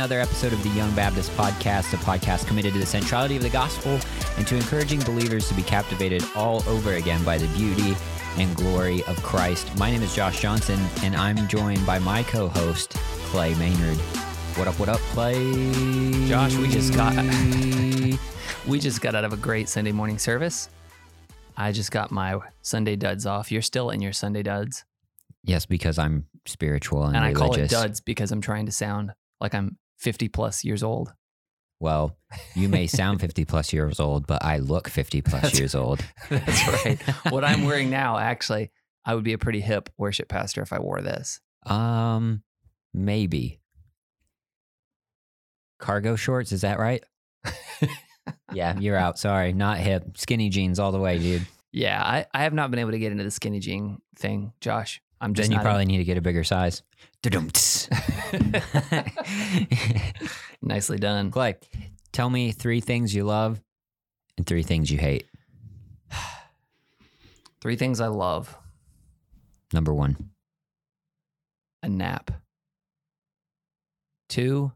another episode of the Young Baptist Podcast, a podcast committed to the centrality of the gospel and to encouraging believers to be captivated all over again by the beauty and glory of Christ. My name is Josh Johnson, and I'm joined by my co host, Clay Maynard. What up, what up, Clay? Josh, we just got we just got out of a great Sunday morning service. I just got my Sunday duds off. You're still in your Sunday duds. Yes, because I'm spiritual and, And I call it religious. duds because I'm trying to sound like I'm 50 plus years old. Well, you may sound 50 plus years old, but I look 50 plus That's- years old. That's right. what I'm wearing now, actually, I would be a pretty hip worship pastor if I wore this. Um, maybe. Cargo shorts, is that right? yeah, you're out. Sorry, not hip. Skinny jeans all the way, dude. Yeah, I, I have not been able to get into the skinny jean thing, Josh. I'm just then you probably need to get a bigger size. Nicely done. Clay, tell me three things you love and three things you hate. Three things I love: Number one. a nap. Two,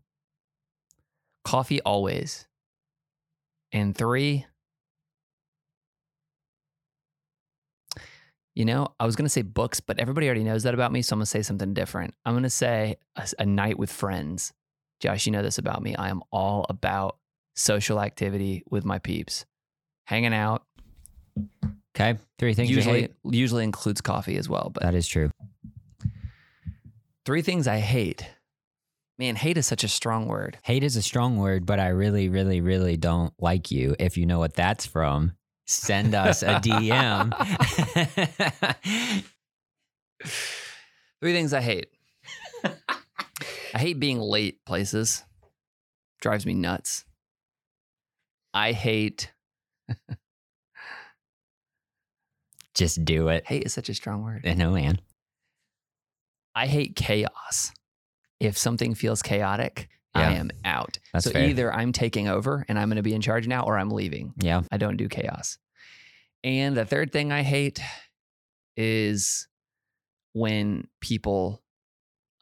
coffee always. And three, you know, I was going to say books, but everybody already knows that about me. So I'm going to say something different. I'm going to say a night with friends. Josh, you know this about me. I am all about social activity with my peeps, hanging out. Okay, three things Usually, hate. usually includes coffee as well. But That is true. three things I hate. Man, hate is such a strong word. Hate is a strong word, but I really, really, really don't like you. If you know what that's from, send us a DM. Three things I hate. I hate being late places. Drives me nuts. I hate Just do it. hate is such a strong word. No, man. I hate chaos. If something feels chaotic, I am out. That's so fair. either I'm taking over and I'm going to be in charge now or I'm leaving. Yeah. I don't do chaos. And the third thing I hate is when people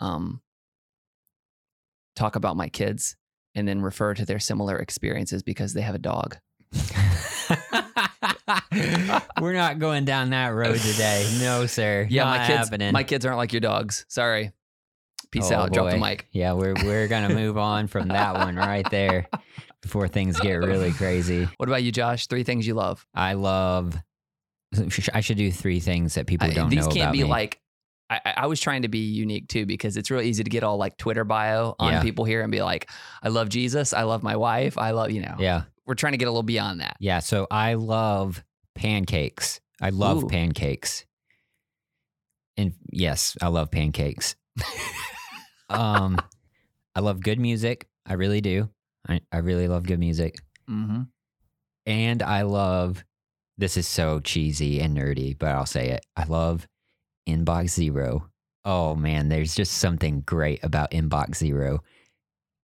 um, talk about my kids and then refer to their similar experiences because they have a dog. We're not going down that road today. No, sir. Yeah, Not my kids. happening. My kids aren't like your dogs. Sorry. Peace Oh, out. Drop the mic. Yeah, we're we're gonna move on from that one right there before things get really crazy. What about you, Josh? Three things you love. I love. I should do three things that people don't these know can't be me. like. I, I- I was trying to be unique too because it's real easy to get all like Twitter bio on Yeah. people here and be like, I love Jesus, I love my wife, I love you know. yeah, We're trying to get a little beyond that. yeah. So I love pancakes. I love Ooh. pancakes. And yes, I love pancakes. um, I love good music. I really do. I, I really love good music. Mm-hmm. And I love this is so cheesy and nerdy, but I'll say it. I love Inbox Zero. Oh man, there's just something great about Inbox Zero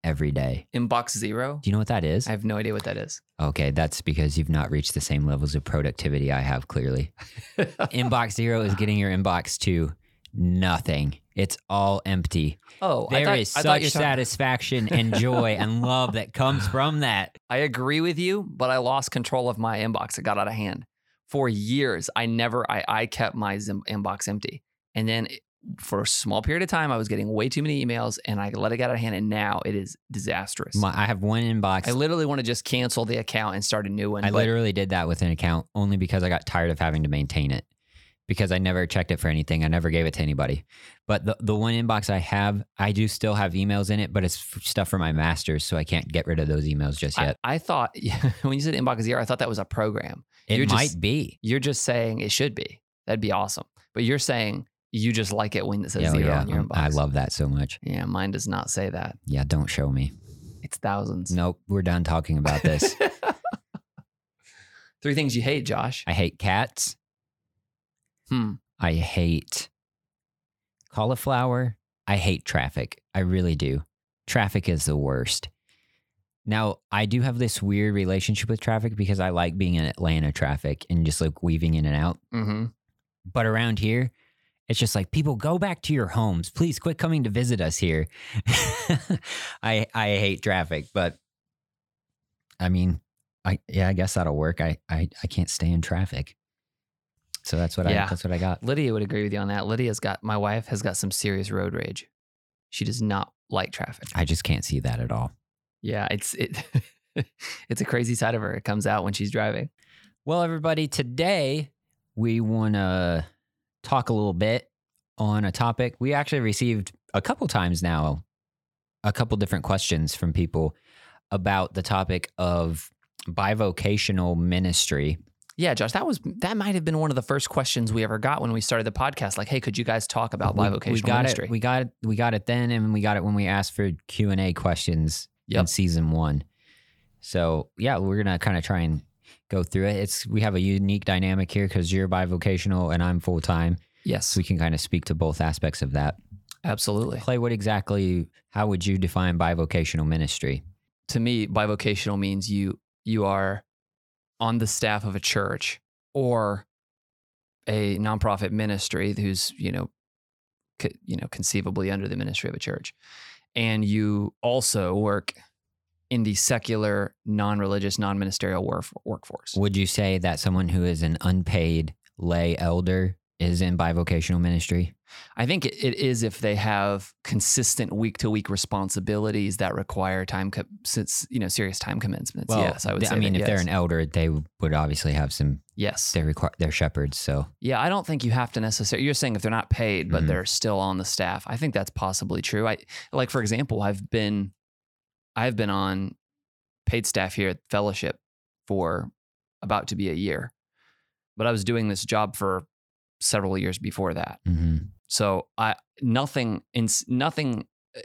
every day. Inbox zero. Do you know what that is? I have no idea what that is. Okay, that's because you've not reached the same levels of productivity I have, clearly. inbox Zero is getting your inbox to nothing. It's all empty. oh, I There thought- is such talking- satisfaction and joy and love that comes from that. I agree with you, but I lost control of my inbox. It got out of hand. For years, I never, I, I kept my Zim- inbox empty. And then it- for a small period of time, I was getting way too many emails and I let it get out of hand. And now it is disastrous. My, I have one inbox. I literally want to just cancel the account and start a new one. I literally did that with an account only because I got tired of having to maintain it because I never checked it for anything. I never gave it to anybody. But the, the one inbox I have, I do still have emails in it, but it's f- stuff for my masters. So I can't get rid of those emails just yet. I thought when you said inbox zero, I thought that was a program. it you're might just- be. You're just saying it should be. That'd be awesome. But you're saying you just like it when it says Yeah, zero yeah. on your inbox. I love that so much. Yeah, mine does not say that. Yeah, don't show me. It's thousands. Nope, we're done talking about this. Three things you hate, Josh. I hate cats. Hmm. I hate cauliflower. I hate traffic. I really do. Traffic is the worst. Now, I do have this weird relationship with traffic because I like being in Atlanta traffic and just like weaving in and out. Mm-hmm. But around here, It's just like people go back to your homes. Please quit coming to visit us here. I I hate traffic, but I mean, I yeah, I guess that'll work. I I, I can't stay in traffic. So that's what Yeah. I that's what I got. Lydia would agree with you on that. Lydia's got my wife has got some serious road rage. She does not like traffic. I just can't see that at all. Yeah, it's it it's a crazy side of her. It comes out when she's driving. Well, everybody, today we want to talk a little bit on a topic we actually received a couple times now, a couple different questions from people about the topic of bivocational ministry. Yeah, Josh, that was that might have been one of the first questions we ever got when we started the podcast. Like, hey, could you guys talk about We- bivocational we got ministry? It, we got it. We got it then, and we got it when we asked for Q and A questions in season one. So yeah, we're gonna kind of try and go through it. It's we have a unique dynamic here because you're bivocational and I'm full time. yes, So we can kind of speak to both aspects of that. absolutely. Clay, what exactly? How would you define bivocational ministry? to me, bivocational means you you are on the staff of a church or a nonprofit ministry who's you know co- you know conceivably under the ministry of a church, and you also work in the secular, non-religious, non-ministerial work, workforce. Would you say that someone who is an unpaid lay elder is in bivocational ministry? I think it, is if they have consistent week to week responsibilities that require time, co- since you know, serious time commitments. yes, I would th-. I mean, if they're an elder, they would obviously have some. yes, They require they're shepherds, so Yeah, I don't think you have to necessarily. You're saying if they're not paid, but Mhm. they're still on the staff. I think that's possibly true. I like, for example, I've been, I've been on paid staff here at Fellowship for about to be a year, but I was doing this job for several years before that. mhm. So I nothing in nothing. uh,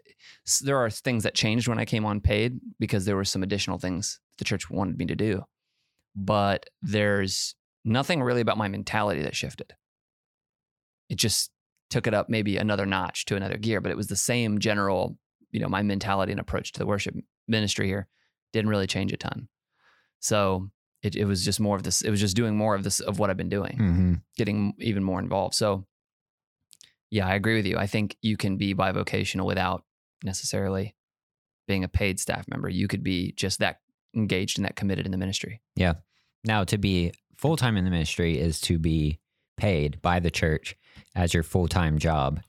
There are things that changed when I came on paid because there were some additional things the church wanted me to do, but there's nothing really about my mentality that shifted. It just took it up maybe another notch to another gear, but it was the same general, you know, my mentality and approach to the worship ministry here didn't really change a ton. So it, it was just more of this. It was just doing more of this of what I've been doing Mhm. getting even more involved. So, yeah, I agree with you. I think you can be bivocational without necessarily being a paid staff member. You could be just that engaged and that committed in the ministry. Yeah. Now, to be full time in the ministry is to be paid by the church as your full time job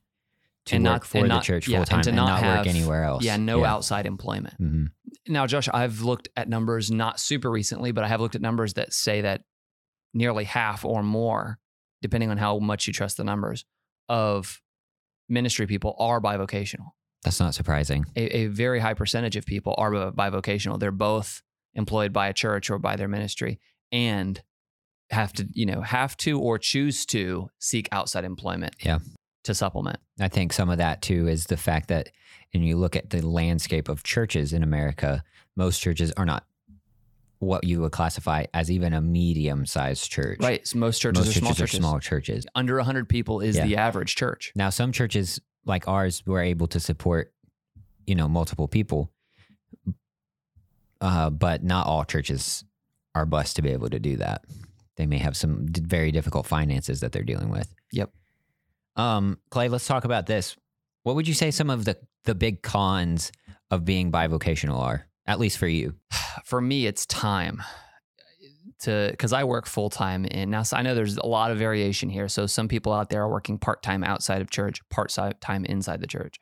to And work not- for and the not- church yeah, full and time to and, not not, have- work anywhere else. Yeah, no outside employment. hmm Now, Josh, I've looked at numbers not super recently, but I have looked at numbers that say that nearly half or more, depending on how much you trust the numbers, of ministry people are bivocational. That's not surprising. a, a very high percentage of people are bivocational. They're both employed by a church or by their ministry and have to, you know, have to or choose to seek outside employment. Yeah. To supplement. I think some of that too is the fact that, and you look at the landscape of churches in America, most churches are not what you would classify as even a medium sized church. Right. So most churches most are small churches churches. are small churches. Under 100 people is Yeah. the average church. Now, some churches like ours were able to support, you know, multiple people, uh, but not all churches are blessed to be able to do that. They may have some d- very difficult finances that they're dealing with. Yep. Um, Clay, let's talk about this. What would you say some of the the big cons of being bivocational are, at least for you? For me, it's time to because I work full time and now. So I know there's a lot of variation here. So some people out there are working part time outside of church, part time inside the church.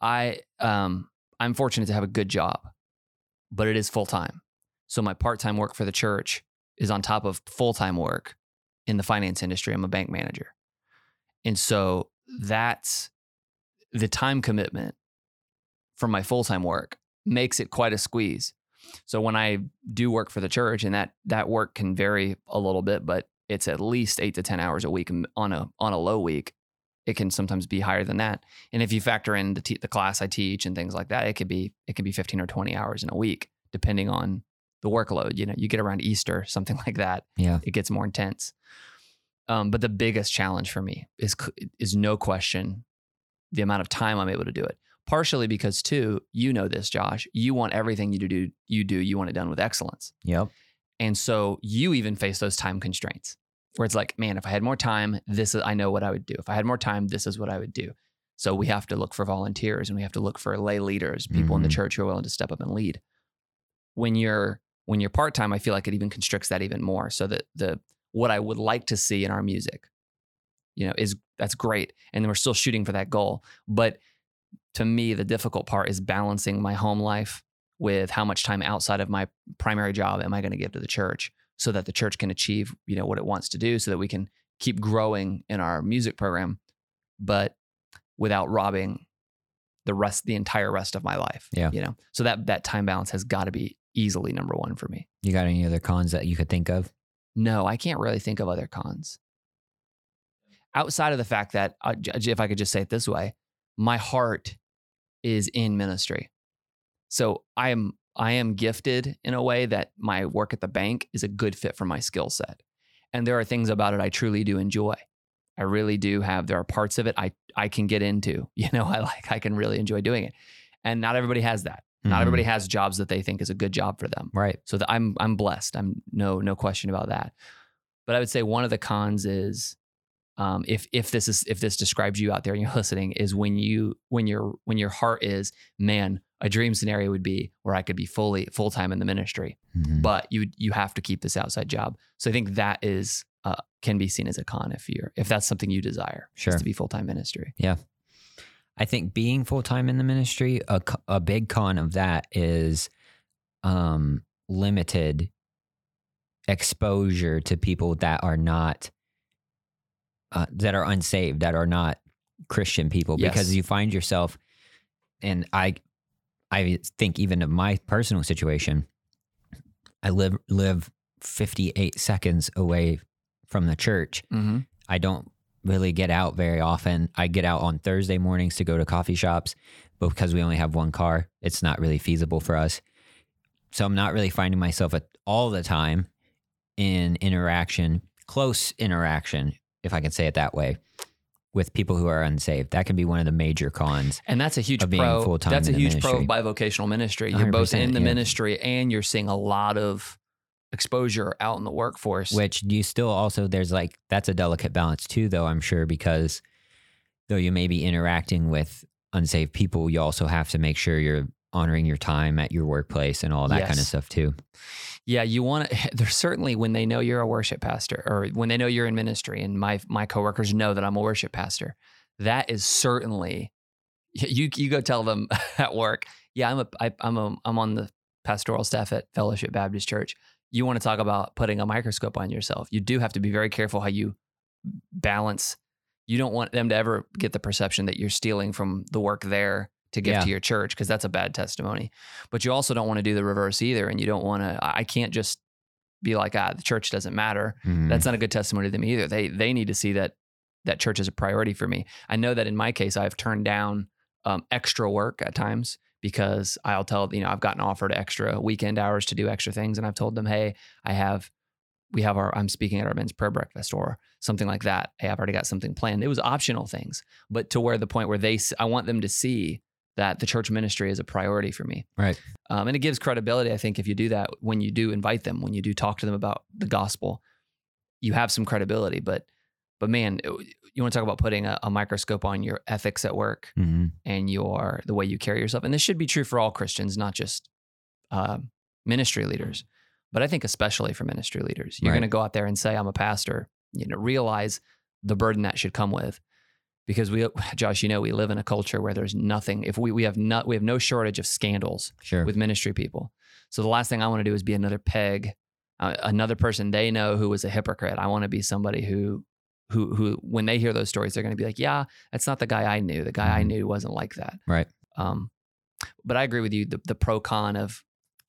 I um I'm fortunate to have a good job, but it is full time. So my part time work for the church is on top of full time work in the finance industry. I'm a bank manager, and so that's the time commitment from my full time work makes it quite a squeeze. So when I do work for the church, and that that work can vary a little bit, but it's at least eight to ten hours a week on a on a low week. It can sometimes be higher than that, and if you factor in the te- the class I teach and things like that, it could be it could be fifteen or twenty hours in a week, depending on the workload. You know, you get around Easter, something like that, Yeah. it gets more intense. Um, but the biggest challenge for me is is no question the amount of time I'm able to do it. Partially because too, you know this, Josh. You want everything you do you do you want it done with excellence, Yep. and so you even face those time constraints. where it's like, man, if I had more time, this is I know what I would do. If I had more time, this is what I would do. So we have to look for volunteers and we have to look for lay leaders, people in the Mhm. church who are willing to step up and lead. When you're when you're part time, I feel like it even constricts that even more. So that the what I would like to see in our music, you know, is that's great, and then we're still shooting for that goal. But to me, the difficult part is balancing my home life with how much time outside of my primary job am I going to give to the church, so that the church can achieve you know what it wants to do, so that we can keep growing in our music program, but without robbing the rest the entire rest of my life. Yeah. You know. So that that time balance has got to be easily number 1 for me. You got any other cons that you could think of? No, I can't really think of other cons. Outside of the fact that uh, if I could just say it this way, my heart is in ministry. So I am I am gifted in a way that my work at the bank is a good fit for my skill set. And there are things about it I truly do enjoy. I really do have there are parts of it I I can get into. You know, I like I can really enjoy doing it. And not everybody has that. Not Mhm. everybody has jobs that they think is a good job for them. Right. So that I'm I'm blessed. I'm no no question about that. But I would say one of the cons is um, if if this is if this describes you out there and you're listening is when you when your when your heart is man a dream scenario would be where I could be fully full time in the ministry, Mhm. but you you have to keep this outside job. So I think that is uh, can be seen as a con if you're if that's something you desire Sure. to be full time ministry. Yeah I think being full time in the ministry, a, a big con of that is um, limited exposure to people that are not uh, that are unsaved, that are not Christian people, because you find yourself, and I, I think even of my personal situation, I live live fifty eight seconds away from the church. Mm-hmm. I don't really get out very often. I get out on Thursday mornings to go to coffee shops, but because we only have one car, it's not really feasible for us. So I'm not really finding myself at all the time in interaction, close interaction, if I can say it that way, with people who are unsaved. That can be one of the major cons. And that's a huge Of being pro. full-time That's a huge pro of ministry. bivocational ministry. You're both in the yeah. ministry and you're seeing a lot of exposure out in the workforce. Which you still also there's like that's a delicate balance too, though I'm sure because though you may be interacting with unsaved people, you also have to make sure you're honoring your time at your workplace and all that kind of stuff too. Yeah, you want to. There's certainly when they know you're a worship pastor, or when they know you're in ministry, and my my coworkers know that I'm a worship pastor. That is certainly you. You go tell them at work. Yeah, I'm a I, I'm a I'm on the pastoral staff at Fellowship Baptist Church. You want to talk about putting a microscope on yourself? You do have to be very careful how you balance. You don't want them to ever get the perception that you're stealing from the work there to give Yeah. to your church because that's a bad testimony. But you also don't want to do the reverse either and you don't want to i can't just be like ah the church doesn't matter. Mhm. that's not a good testimony to them either. They they need to see that that church is a priority for me. I know that in my case i've turned down um, extra work at times because i'll tell you know i've gotten offered extra weekend hours to do extra things and i've told them hey i have we have our i'm speaking at our men's prayer breakfast or something like that. Hey i've already got something planned. It was optional things but to where the point where they I want them to see that the church ministry is a priority for me Right. um, and it gives credibility, I think, if you do that when you do invite them, when you do talk to them about the gospel, you have some credibility. But, but man, it- you want to talk about putting a, a microscope on your ethics at work Mhm. and your the way you carry yourself. And this should be true for all Christians, not just um, ministry leaders, but I think especially for ministry leaders. You're Right. going to go out there and say, "I'm a pastor." You know, realize the burden that should come with. Because we, Josh, you know, we live in a culture where there's nothing. If we we have not, we have no shortage of scandals Sure. with ministry people. So the last thing I want to do is be another peg, uh, another person they know who was a hypocrite. I want to be somebody who, who, who, when they hear those stories, they're going to be like, "Yeah, that's not the guy I knew. The guy I Mhm. knew wasn't like that." Right. Um, but I agree with you. The, the pro con of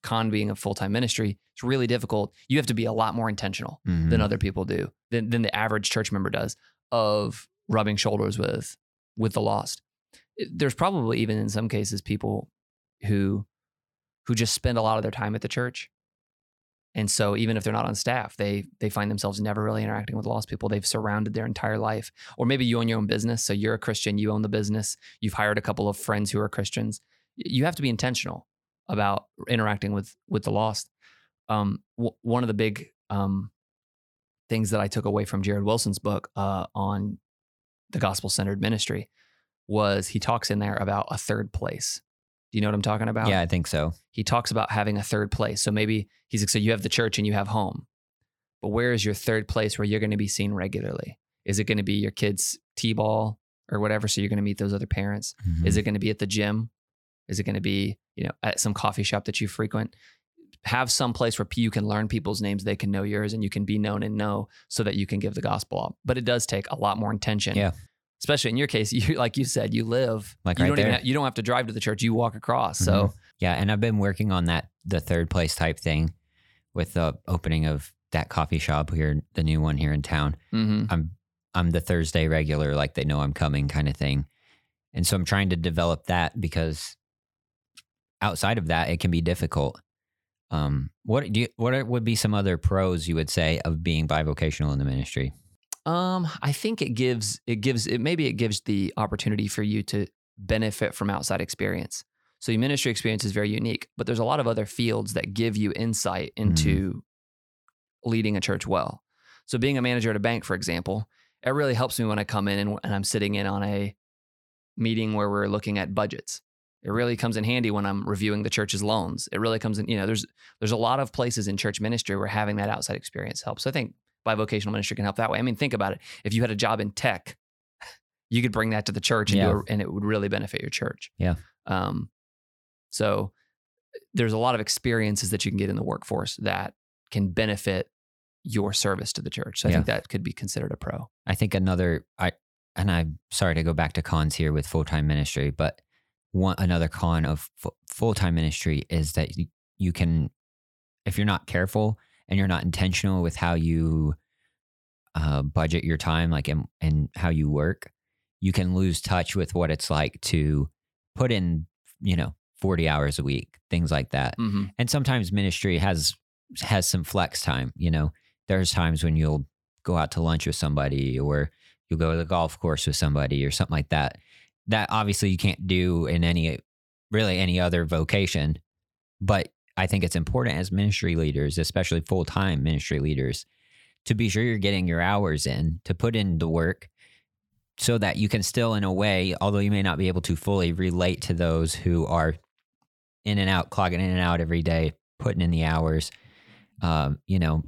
con being a full time ministry it's really difficult. You have to be a lot more intentional Mhm. than other people do, than, than the average church member does, of rubbing shoulders with with the lost. There's probably even in some cases people who who just spend a lot of their time at the church. And so even if they're not on staff, they they find themselves never really interacting with lost people. They've surrounded their entire life. Or maybe you own your own business, so you're a Christian, you own the business, you've hired a couple of friends who are Christians. You have to be intentional about interacting with with the lost. Um, w- one of the big um, things that I took away from Jared Wilson's book uh, on the gospel centered ministry was he talks in there about a third place. Do you know what I'm talking about? Yeah, I think so. He talks about having a third place. So maybe he's like, so you have the church and you have home, but where is your third place where you're going to be seen regularly? Is it going to be your kids' t-ball or whatever? So you're going to meet those other parents. Mhm. Is it going to be at the gym? Is it going to be, you know, at some coffee shop that you frequent? Have some place where you can learn people's names, they can know yours, and you can be known and know so that you can give the gospel up. But it does take a lot more intention. Yeah. Especially in your case, you like you said, you live Like you right don't even there. have, you don't have to drive to the church. You walk across. So Yeah, and I've been working on that the third place type thing with the opening of that coffee shop here, the new one here in town. mhm. I'm I'm the Thursday regular, like they know I'm coming kind of thing. And so I'm trying to develop that because outside of that, it can be difficult. Um, what do you, what are- would be some other pros you would say of being bivocational in the ministry? Um, I think it gives it gives it maybe it gives the opportunity for you to benefit from outside experience. So your ministry experience is very unique, but there's a lot of other fields that give you insight into leading a church well. So being a manager at a bank, for example, it really helps me when I come in and, and I'm sitting in on a meeting where we're looking at budgets. It really comes in handy when I'm reviewing the church's loans. It really comes in, you know, there's there's a lot of places in church ministry where having that outside experience helps. So I think bivocational ministry can help that way. I mean, think about it. If you had a job in tech, you could bring that to the church and, Yeah. do a, and it would really benefit your church. Yeah. Um, so there's a lot of experiences that you can get in the workforce that can benefit your service to the church. So I Yeah. think that could be considered a pro. I think another I and I'm sorry to go back to cons here with full time ministry, but one another con of fu- full time ministry is that you, you can, if you're not careful and you're not intentional with how you uh, budget your time, like and, and how you work, you can lose touch with what it's like to put in, you know, 40 hours a week, things like that. Mm-hmm. and sometimes ministry has has some flex time you know? There's times when you'll go out to lunch with somebody or you'll go to the golf course with somebody or something like that that obviously you can't do in any really any other vocation but i think it's important as ministry leaders especially full-time ministry leaders to be sure you're getting your hours in to put in the work so that you can still in a way although you may not be able to fully relate to those who are in and out clogging in and out every day putting in the hours um, you know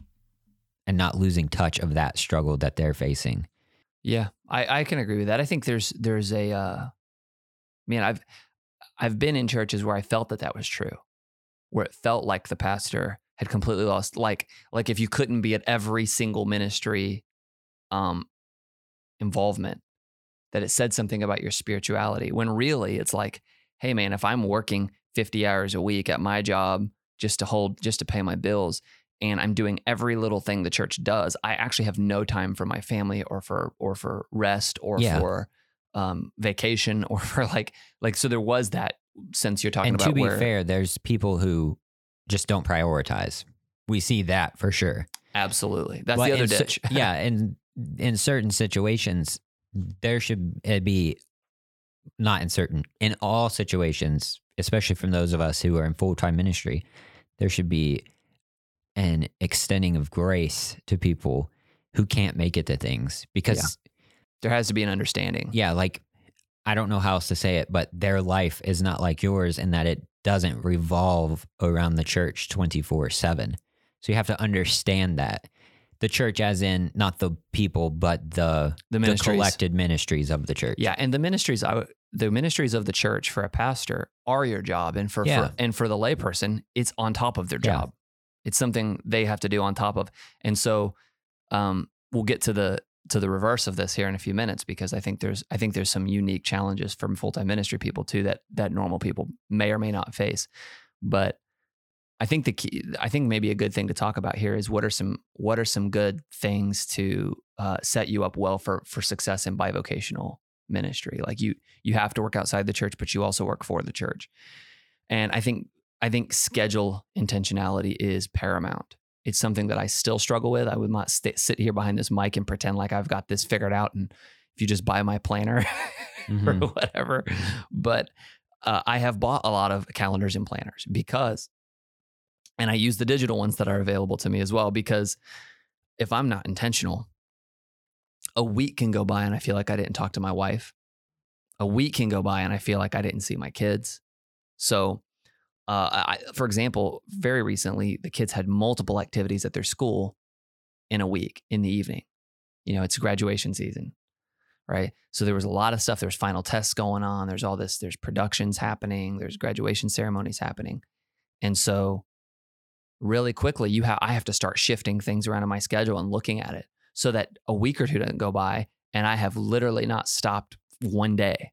and not losing touch of that struggle that they're facing Yeah, I, I can agree with that. I think there's there's a uh, man. I've I've been in churches where I felt that that was true, where it felt like the pastor had completely lost, like like if you couldn't be at every single ministry, um, involvement, that it said something about your spirituality. When really it's like, hey man, if I'm working 50 hours a week at my job just to hold just to pay my bills and I'm doing every little thing the church does, I actually have no time for my family or for or for rest or Yeah. for um, vacation or for like like so there was that sense you're talking about. and about to be where fair there's people who just don't prioritize we see that for sure absolutely that's But the other ditch yeah and in certain situations there should be not in certain in all situations especially from those of us who are in full-time ministry there should be an extending of grace to people who can't make it to things because there has to be an understanding yeah, like I don't know how else to say it, but their life is not like yours in that it doesn't revolve around the church 24 7. So you have to understand that. The church, as in not the people, but the, the the collected ministries of the church. Yeah, and the ministries, I would- the ministries of the church for a pastor are your job, and for, Yeah. for and for the layperson, it's on top of their Yeah. job. It's something they have to do on top of, and so um, we'll get to the to the reverse of this here in a few minutes because I think there's I think there's some unique challenges from full time ministry people too that that normal people may or may not face, but. I think the key, I think maybe a good thing to talk about here is what are some what are some good things to uh, set you up well for for success in bivocational ministry. Like you you have to work outside the church, but you also work for the church. And I think I think schedule intentionality is paramount. It's something that I still struggle with. I would not st- sit here behind this mic and pretend like I've got this figured out. And if you just buy my planner Mhm. or whatever, but uh, I have bought a lot of calendars and planners because, and I use the digital ones that are available to me as well because if I'm not intentional, a week can go by and I feel like I didn't talk to my wife. A week can go by and I feel like I didn't see my kids. So, uh, I, for example, very recently, the kids had multiple activities at their school in a week in the evening. You know, it's graduation season, right? So there was a lot of stuff. There's final tests going on. There's all this. There's productions happening. There's graduation ceremonies happening, and so really quickly, you have I have to start shifting things around in my schedule and looking at it so that a week or two doesn't go by and I have literally not stopped one day.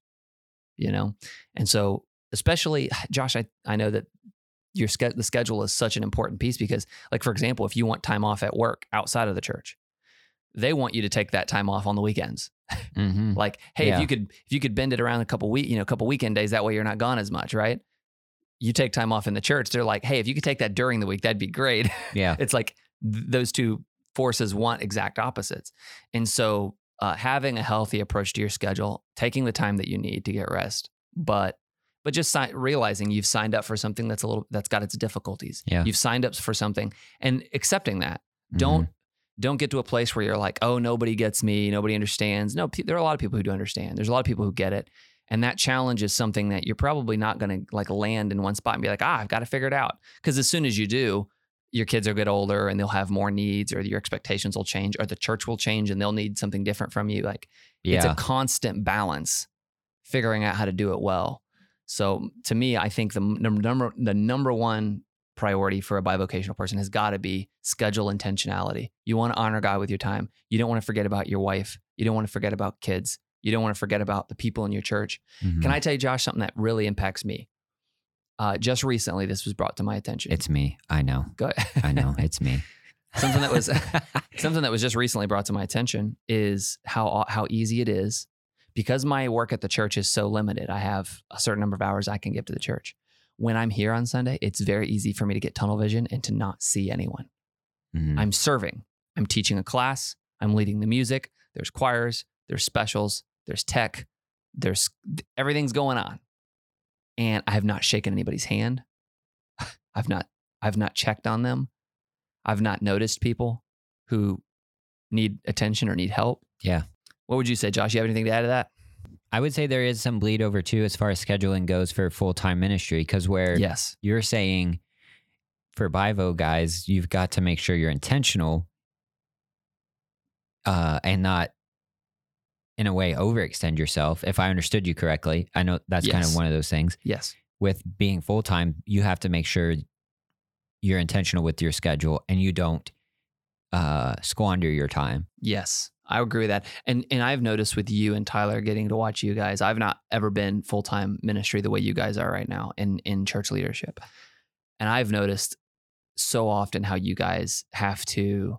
You know, and so especially Josh, I I know that your ske- the schedule is such an important piece because, like for example, if you want time off at work outside of the church, they want you to take that time off on the weekends. Mm-hmm. like, hey, Yeah. if you could if you could bend it around a couple week, you know, a couple weekend days, that way you're not gone as much, right? You take time off in the church. They're like, hey, if you could take that during the week, that'd be great. Yeah. it's like th- those two forces want exact opposites, and so uh, having a healthy approach to your schedule, taking the time that you need to get rest, but but just si- realizing you've signed up for something that's a little that's got its difficulties. Yeah. You've signed up for something and accepting that. Mhm. Don't don't get to a place where you're like, oh, nobody gets me, nobody understands. No, pe- there are a lot of people who do understand. There's a lot of people who get it, and that challenge is something that you're probably not going to like land in one spot and be like, ah, I've got to figure it out. Because as soon as you do, your kids will get older and they'll have more needs, or your expectations will change, or the church will change and they'll need something different from you. Like it's a constant balance, figuring out how to do it well. So to me, I think the number the number one priority for a bivocational person has got to be schedule intentionality. You want to honor God with your time. You don't want to forget about your wife. You don't want to forget about kids. You don't want to forget about the people in your church. Mhm. Can I tell you, Josh, something that really impacts me? Uh, just recently, this was brought to my attention. It's me. I know. Go I know. It's me. something that was something that was just recently brought to my attention is how how easy it is because my work at the church is so limited. I have a certain number of hours I can give to the church. When I'm here on Sunday, it's very easy for me to get tunnel vision and to not see anyone. Mhm. I'm serving. I'm teaching a class. I'm leading the music. There's choirs. There's specials. There's tech. There's everything's going on, and I have not shaken anybody's hand. I've not. I've not checked on them. I've not noticed people who need attention or need help. Yeah. What would you say, Josh? You have anything to add to that? I would say there is some bleed over too as far as scheduling goes for full time ministry because where Yes. you're saying for Bivo guys, you've got to make sure you're intentional uh, and not in a way overextend yourself. If I understood you correctly, I know that's kind of one of those things. Yes. With being full time, you have to make sure you're intentional with your schedule and you don't uh, squander your time. Yes, I agree with that. And and I've noticed with you and Tyler getting to watch you guys, I've not ever been full time ministry the way you guys are right now in in church leadership. And I've noticed so often how you guys have to.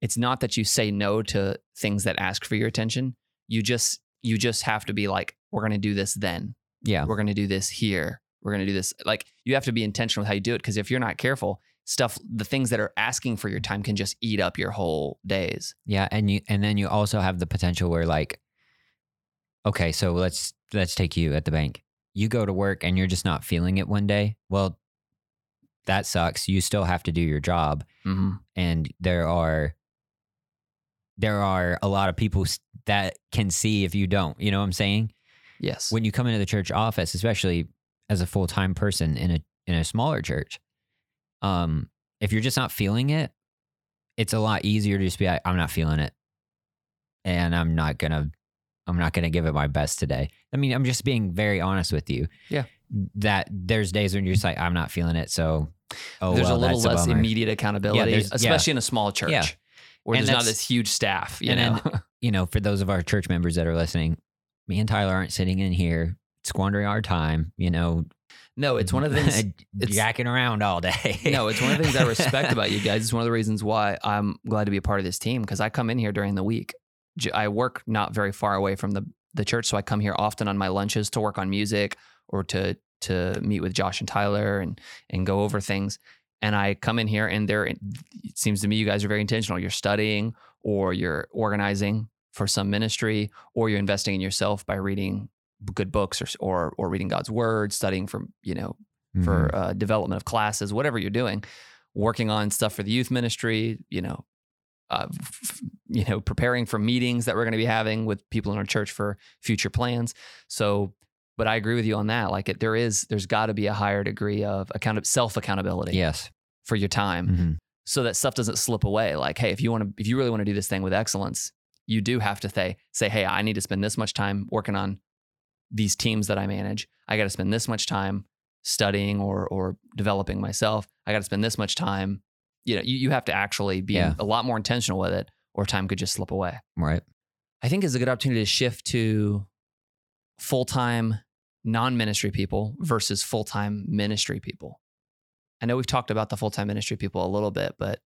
It's not that you say no to things that ask for your attention. You just you just have to be like, we're going to do this then. Yeah. We're going to do this here. We're going to do this. Like you have to be intentional with how you do it because if you're not careful, stuff the things that are asking for your time can just eat up your whole days. Yeah, and you and then you also have the potential where like okay, so let's let's take you at the bank. You go to work and you're just not feeling it one day. Well, that sucks. You still have to do your job Mm-hmm. and there are there are a lot of people that can see if you don't. You know what I'm saying? Yes. When you come into the church office, especially as a full-time person in a in a smaller church, um if you're just not feeling it, it's a lot easier to just be like, I'm not feeling it. And I'm not gonna I'm not gonna give it my best today. I mean, I'm just being very honest with you. Yeah. That there's days when you're just like, I'm not feeling it. So oh there's well, a little that's less bummer. immediate accountability, yeah. especially in a small church Yeah. where And there's not this huge staff. You and know, you know, for those of our church members that are listening, me and Tyler aren't sitting in here squandering our time, you know. No, it's one of the things. it's- jacking around all day. no, it's one of the things I respect about you guys. It's one of the reasons why I'm glad to be a part of this team because I come in here during the week. I work not very far away from the the church, so I come here often on my lunches to work on music or to to meet with Josh and Tyler and and go over things. And I come in here and there it seems to me you guys are very intentional. You're studying or you're organizing for some ministry or you're investing in yourself by reading good books or or, or reading God's word, studying for you know Mhm. for uh, development of classes, whatever you're doing, working on stuff for the youth ministry, you know, uh, f- you know, preparing for meetings that we're going to be having with people in our church for future plans. So, but I agree with you on that. Like, it, there is, there's got to be a higher degree of account self accountability Yes. for your time, Mhm. so that stuff doesn't slip away. Like, hey, if you want to, if you really want to do this thing with excellence, you do have to say, say, hey, I need to spend this much time working on these teams that I manage. I got to spend this much time studying or or developing myself. I got to spend this much time. You know, you, you have to actually be Yeah. a lot more intentional with it, or time could just slip away. Right. I think is a good opportunity to shift to full time non ministry people versus full time ministry people. I know we've talked about the full time ministry people a little bit, but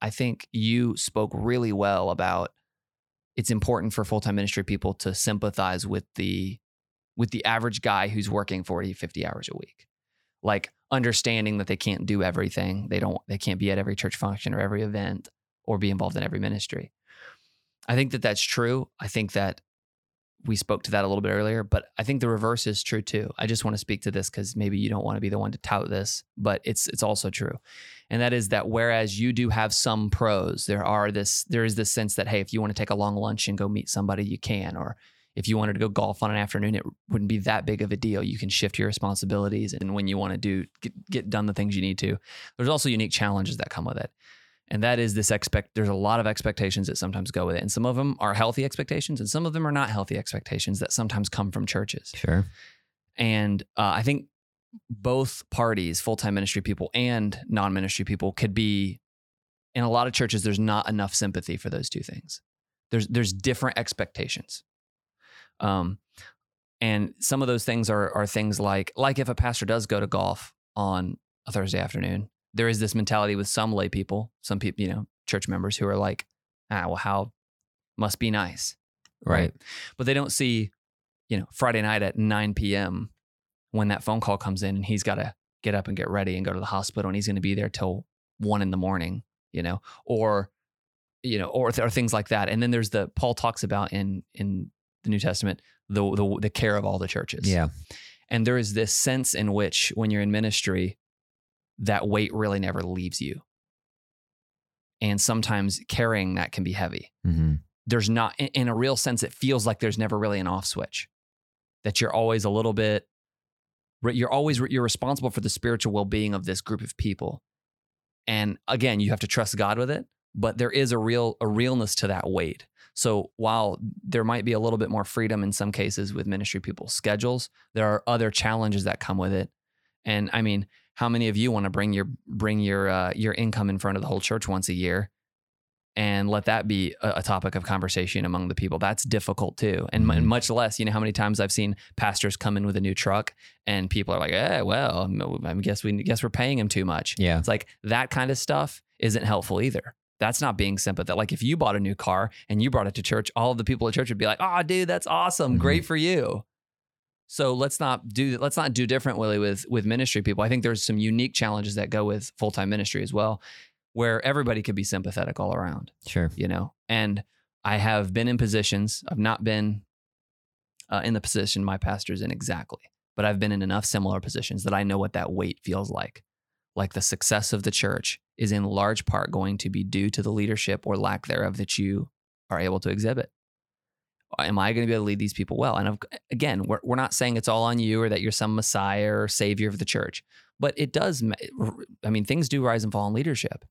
I think you spoke really well about it's important for full time ministry people to sympathize with the with the average guy who's working 40 50 hours a week like understanding that they can't do everything they don't they can't be at every church function or every event or be involved in every ministry I think that that's true. I think that we spoke to that a little bit earlier, but I think the reverse is true too. I just want to speak to this because maybe you don't want to be the one to tout this, but it's it's also true, and that is that whereas you do have some pros, there are this there is this sense that hey, if you want to take a long lunch and go meet somebody, you can, or if you wanted to go golf on an afternoon, it wouldn't be that big of a deal. You can shift your responsibilities, and when you want to do get, get done the things you need to. There's also unique challenges that come with it and that is this expect there's a lot of expectations that sometimes go with it and some of them are healthy expectations and some of them are not healthy expectations that sometimes come from churches Sure. and uh, i think both parties full-time ministry people and non-ministry people could be in a lot of churches there's not enough sympathy for those two things there's there's different expectations um and some of those things are are things like like if a pastor does go to golf on a thursday afternoon there is this mentality with some lay people, some people, you know, church members who are like, ah, well, how must be nice. Right. But they don't see, you know, Friday night at 9 p.m. when that phone call comes in and he's got to get up and get ready and go to the hospital and he's going to be there till one in the morning, you know, or, you know, or, or things like that. And then there's the, Paul talks about in, in the New Testament, the, the, the care of all the churches. Yeah. And there is this sense in which when you're in ministry, that weight really never leaves you. And sometimes carrying that can be heavy. hmm There's not, in- in a real sense, it feels like there's never really an off switch, that you're always a little bit, you're always, you're responsible for the spiritual well being of this group of people. And again, you have to trust God with it, but there is a real, a realness to that weight. So while there might be a little bit more freedom in some cases with ministry people's schedules, there are other challenges that come with it. And I mean, how many of you want to bring your bring your uh, your income in front of the whole church once a year and let that be a, topic of conversation among the people? That's difficult too, and, Mhm. much less, you know, how many times I've seen pastors come in with a new truck and people are like, "Eh, well, I guess we guess we're paying him too much." Yeah. It's like that kind of stuff isn't helpful either. That's not being sympathetic. Like if you bought a new car and you brought it to church, all of the people at church would be like, "Oh, dude, that's awesome. Mhm. Great for you." So let's not do let's not do different, Willie, with with ministry people. I think there's some unique challenges that go with full time ministry as well, where everybody could be sympathetic all around Sure. you know and i have been in positions i've not been uh, in the position my pastor's in exactly but i've been in enough similar positions that i know what that weight feels like like the success of the church is in large part going to be due to the leadership or lack thereof that you are able to exhibit. Am i going to be able to lead these people well? And I've, again we're, we're not saying it's all on you or that you're some messiah or savior of the church but it does i mean things do rise and fall in leadership.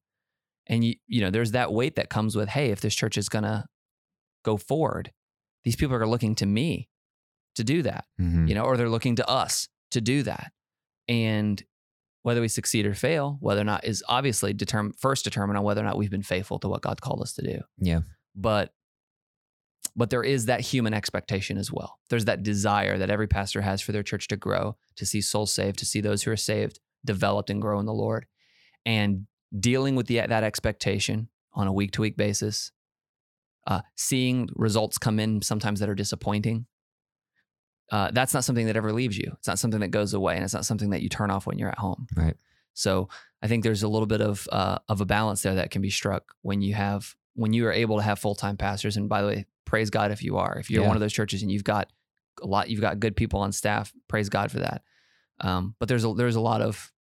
And you you know there's that weight that comes with hey if this church is going to go forward these people are looking to me to do that Mhm. you know or they're looking to us to do that. And whether we succeed or fail whether or not is obviously determine first determine on whether or not we've been faithful to what god called us to do. Yeah. but but there is that human expectation as well. There's that desire that every pastor has for their church to grow to see souls saved to see those who are saved developed and grow in the lord. And dealing with the, that expectation on a week to week basis uh, seeing results come in sometimes that are disappointing uh, that's not something that ever leaves you it's not something that goes away and it's not something that you turn off when you're at home Right. so I think there's a little bit of uh, of a balance there that can be struck when you have when you are able to have full time pastors. And by the way, praise God if you are. If you're Yeah. one of those churches and you've got a lot, you've got good people on staff. Praise God for that. Um, but there's a there's a lot of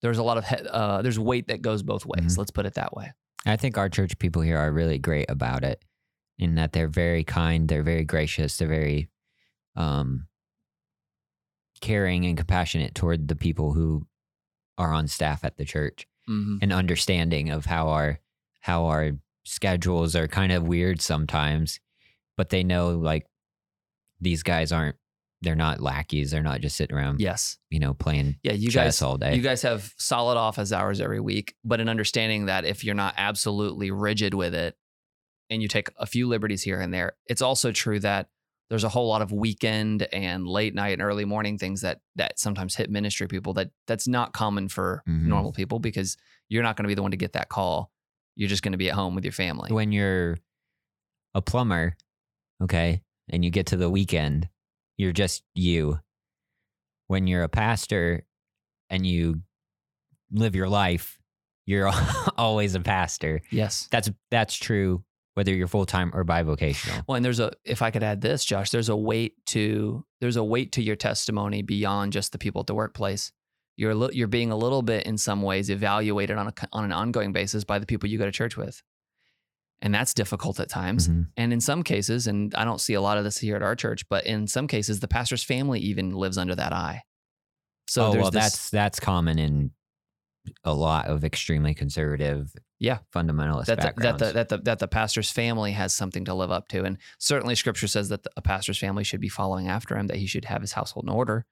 there's a lot of he- uh, there's weight that goes both ways. Mhm. Let's put it that way. I think our church people here are really great about it in that they're very kind, they're very gracious, they're very um, caring and compassionate toward the people who are on staff at the church Mm-hmm. and understanding of how our how our schedules are kind of weird sometimes, but they know like these guys aren't they're not lackeys, they're not just sitting around, Yes. you know, playing Yeah. You chess guys. all day. You guys have solid office hours every week, but an understanding that if you're not absolutely rigid with it and you take a few liberties here and there, it's also true that there's a whole lot of weekend and late night and early morning things that that sometimes hit ministry people that that's not common for Mhm. normal people because you're not going to be the one to get that call. You're just going to be at home with your family. when you're a plumber, okay, and you get to the weekend, you're just you. When you're a pastor and you live your life, you're always a pastor. Yes. That's that's true whether you're full time or bivocational. Well, and there's a if I could add this, Josh, there's a weight to there's a weight to your testimony beyond just the people at the workplace. You're li- you're being a little bit in some ways evaluated on a on an ongoing basis by the people you go to church with, and that's difficult at times. Mhm. And in some cases, and I don't see a lot of this here at our church, but in some cases, the pastor's family even lives under that eye. So oh well, this, that's that's common in a lot of extremely conservative, Yeah. fundamentalist that the, that the that the that the pastor's family has something to live up to, and certainly Scripture says that the, a pastor's family should be following after him, that he should have his household in order.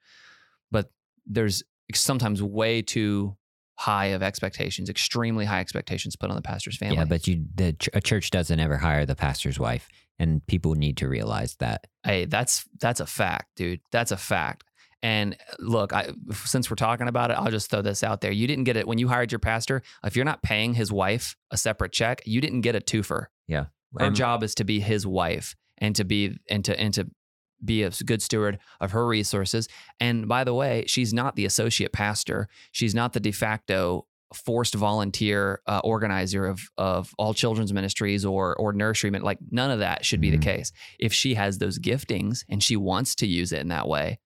But there's sometimes way too high of expectations, extremely high expectations put on the pastor's family. yeah, but you the a church doesn't ever hire the pastor's wife, and people need to realize that. hey, that's that's a fact, dude. That's a fact. And uh, look, I, since we're talking about it, I'll just throw this out there. You didn't get it when you hired your pastor. If you're not paying his wife a separate check, you didn't get a twofer. Yeah. Her Um, job is to be his wife and to be and to and to be a good steward of her resources. And by the way, she's not the associate pastor. She's not the de facto forced volunteer uh, organizer of of all children's ministries or or nursery. Like none of that should be Mhm. the case. If she has those giftings and she wants to use it in that way,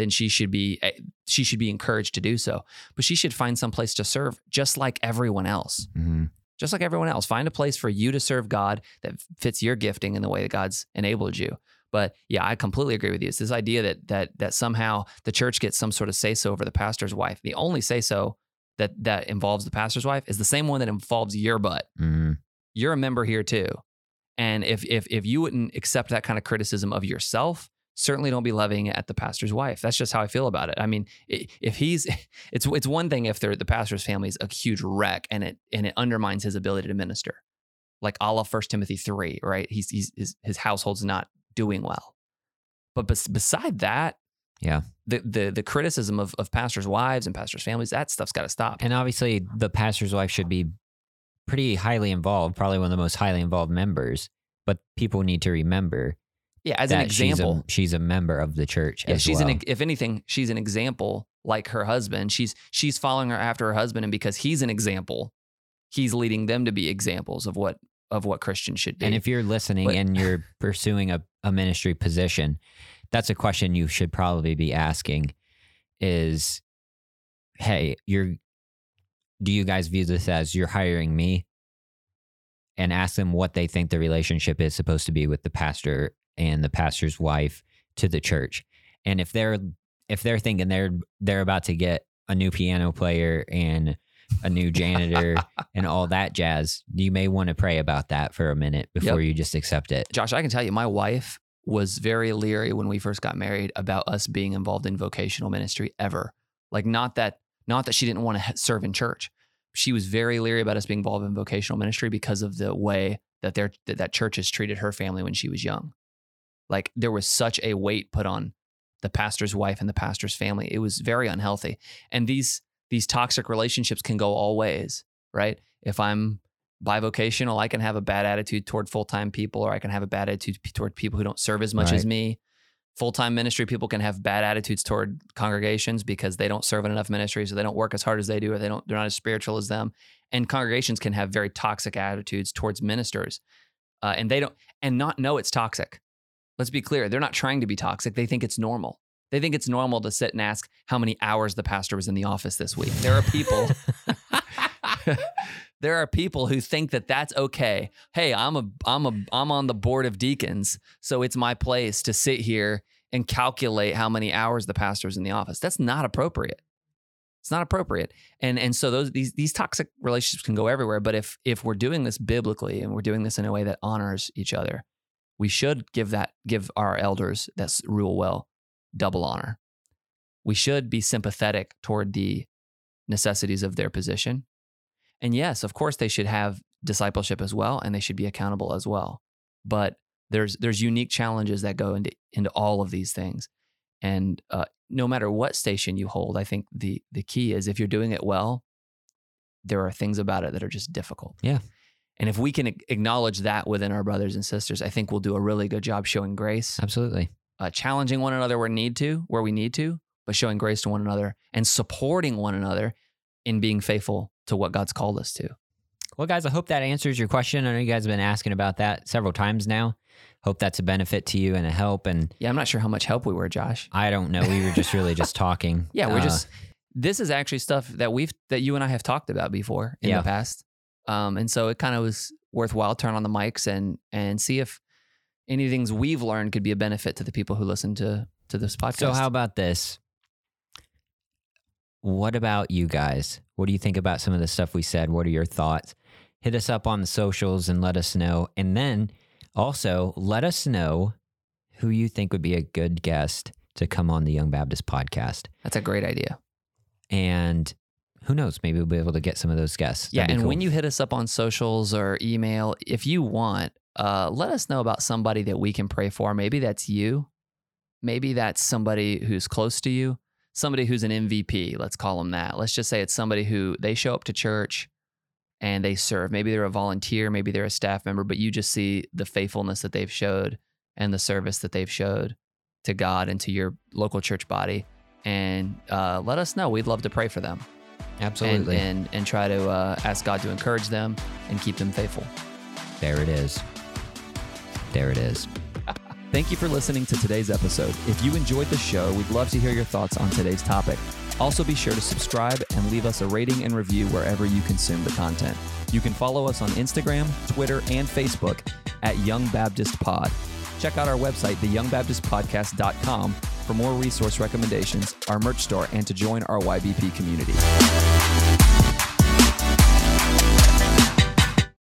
then she should be eh, she should be encouraged to do so. But she should find some place to serve, just like everyone else mhm. just like everyone else. Find a place for you to serve God that fits your gifting in the way that God's enabled you. But yeah, I completely agree with you. It's this idea that that that somehow the church gets some sort of say so over the pastor's wife. The only say so that that involves the pastor's wife is the same one that involves your butt. Mhm. You're a member here too. And if if if you wouldn't accept that kind of criticism of yourself, certainly don't be levying it at the pastor's wife. That's just how I feel about it. I mean, if he's it's it's one thing if the pastor's family is a huge wreck and it and it undermines his ability to minister. Like a la First Timothy three, right? He's he's his, his household's not doing well. But bes- beside that, Yeah. the the the criticism of of pastors' wives and pastors' families, that stuff's got to stop. And obviously, the pastor's wife should be pretty highly involved, probably one of the most highly involved members. But people need to remember yeah, as an that she's a- example, she's a, member of the church. Yeah, she's well. an if anything, she's an example like her husband. She's she's following her after her husband, and because he's an example, he's leading them to be examples of what of what Christians should be. And if you're listening But- and you're pursuing a, a ministry position, that's a question you should probably be asking is hey, you're do you guys view this as you're hiring me? And ask them what they think the relationship is supposed to be with the pastor and the pastor's wife to the church. And if they're if they're thinking they're they're about to get a new piano player and a new janitor and all that jazz, you may want to pray about that for a minute before you just accept it. Josh, I can tell you, my wife was very leery when we first got married about us being involved in vocational ministry ever. Like not that not that she didn't want to serve in church. She was very leery about us being involved in vocational ministry because of the way that their that, that church has treated her family when she was young. Like there was such a weight put on the pastor's wife and the pastor's family. It was very unhealthy. And these these toxic relationships can go all ways, right? If I'm bivocational, I can have a bad attitude toward full time people, or I can have a bad attitude toward people who don't serve as much as me. Full time ministry people can have bad attitudes toward congregations because they don't serve in enough ministries, or they don't work as hard as they do, or they don't they're not as spiritual as them. And congregations can have very toxic attitudes towards ministers, uh, and they don't and not know it's toxic. Let's be clear; they're not trying to be toxic. They think it's normal. They think it's normal to sit and ask how many hours the pastor was in the office this week. There are people there are people who think that that's okay. Hey, I'm a I'm a I'm on the board of deacons, so it's my place to sit here and calculate how many hours the pastor's in the office. That's not appropriate. It's not appropriate. And and so those these these toxic relationships can go everywhere, but if if we're doing this biblically and we're doing this in a way that honors each other, we should give that give our elders that rule well double honor. We should be sympathetic toward the necessities of their position. And yes, of course they should have discipleship as well and they should be accountable as well. But there's there's unique challenges that go into into all of these things. And uh, no matter what station you hold, I think the the key is if you're doing it well, there are things about it that are just difficult. Yeah. And if we can acknowledge that within our brothers and sisters, I think we'll do a really good job showing grace, Absolutely. uh, challenging one another where need to, where we need to, but showing grace to one another and supporting one another in being faithful to what God's called us to. Well, guys, I hope that answers your question. I know you guys have been asking about that several times now. Hope that's a benefit to you and a help. And Yeah, I'm not sure how much help we were, Josh. I don't know. We were just really just talking. Yeah, we're Uh, just this is actually stuff that we've that you and I have talked about before in Yeah. the past. Um, and so it kind of was worthwhile turn on the mics and and see if any things we've learned could be a benefit to the people who listen to to this podcast. So, how about this? What about you guys? What do you think about some of the stuff we said? What are your thoughts? Hit us up on the socials and let us know. And then also let us know who you think would be a good guest to come on the Young Baptist podcast. That's a great idea. And who knows? Maybe we'll be able to get some of those guests. Yeah, and cool. when you hit us up on socials or email, if you want, uh, let us know about somebody that we can pray for. Maybe that's you. Maybe that's somebody who's close to you. Somebody who's an MVP. Let's call them that. Let's just say it's somebody who they show up to church and they serve. Maybe they're a volunteer. Maybe they're a staff member. But you just see the faithfulness that they've showed and the service that they've showed to God and to your local church body. And uh, let us know. We'd love to pray for them Absolutely. and, and and try to uh, ask God to encourage them and keep them faithful. there it is. There it is. Thank you for listening to today's episode. If you enjoyed the show, we'd love to hear your thoughts on today's topic. Also, be sure to subscribe and leave us a rating and review wherever you consume the content. You can follow us on Instagram, Twitter, and Facebook at Young Baptist Pod. Check out our website, theyoungbaptistpodcast.com, for more resource recommendations, our merch store, and to join our YBP community.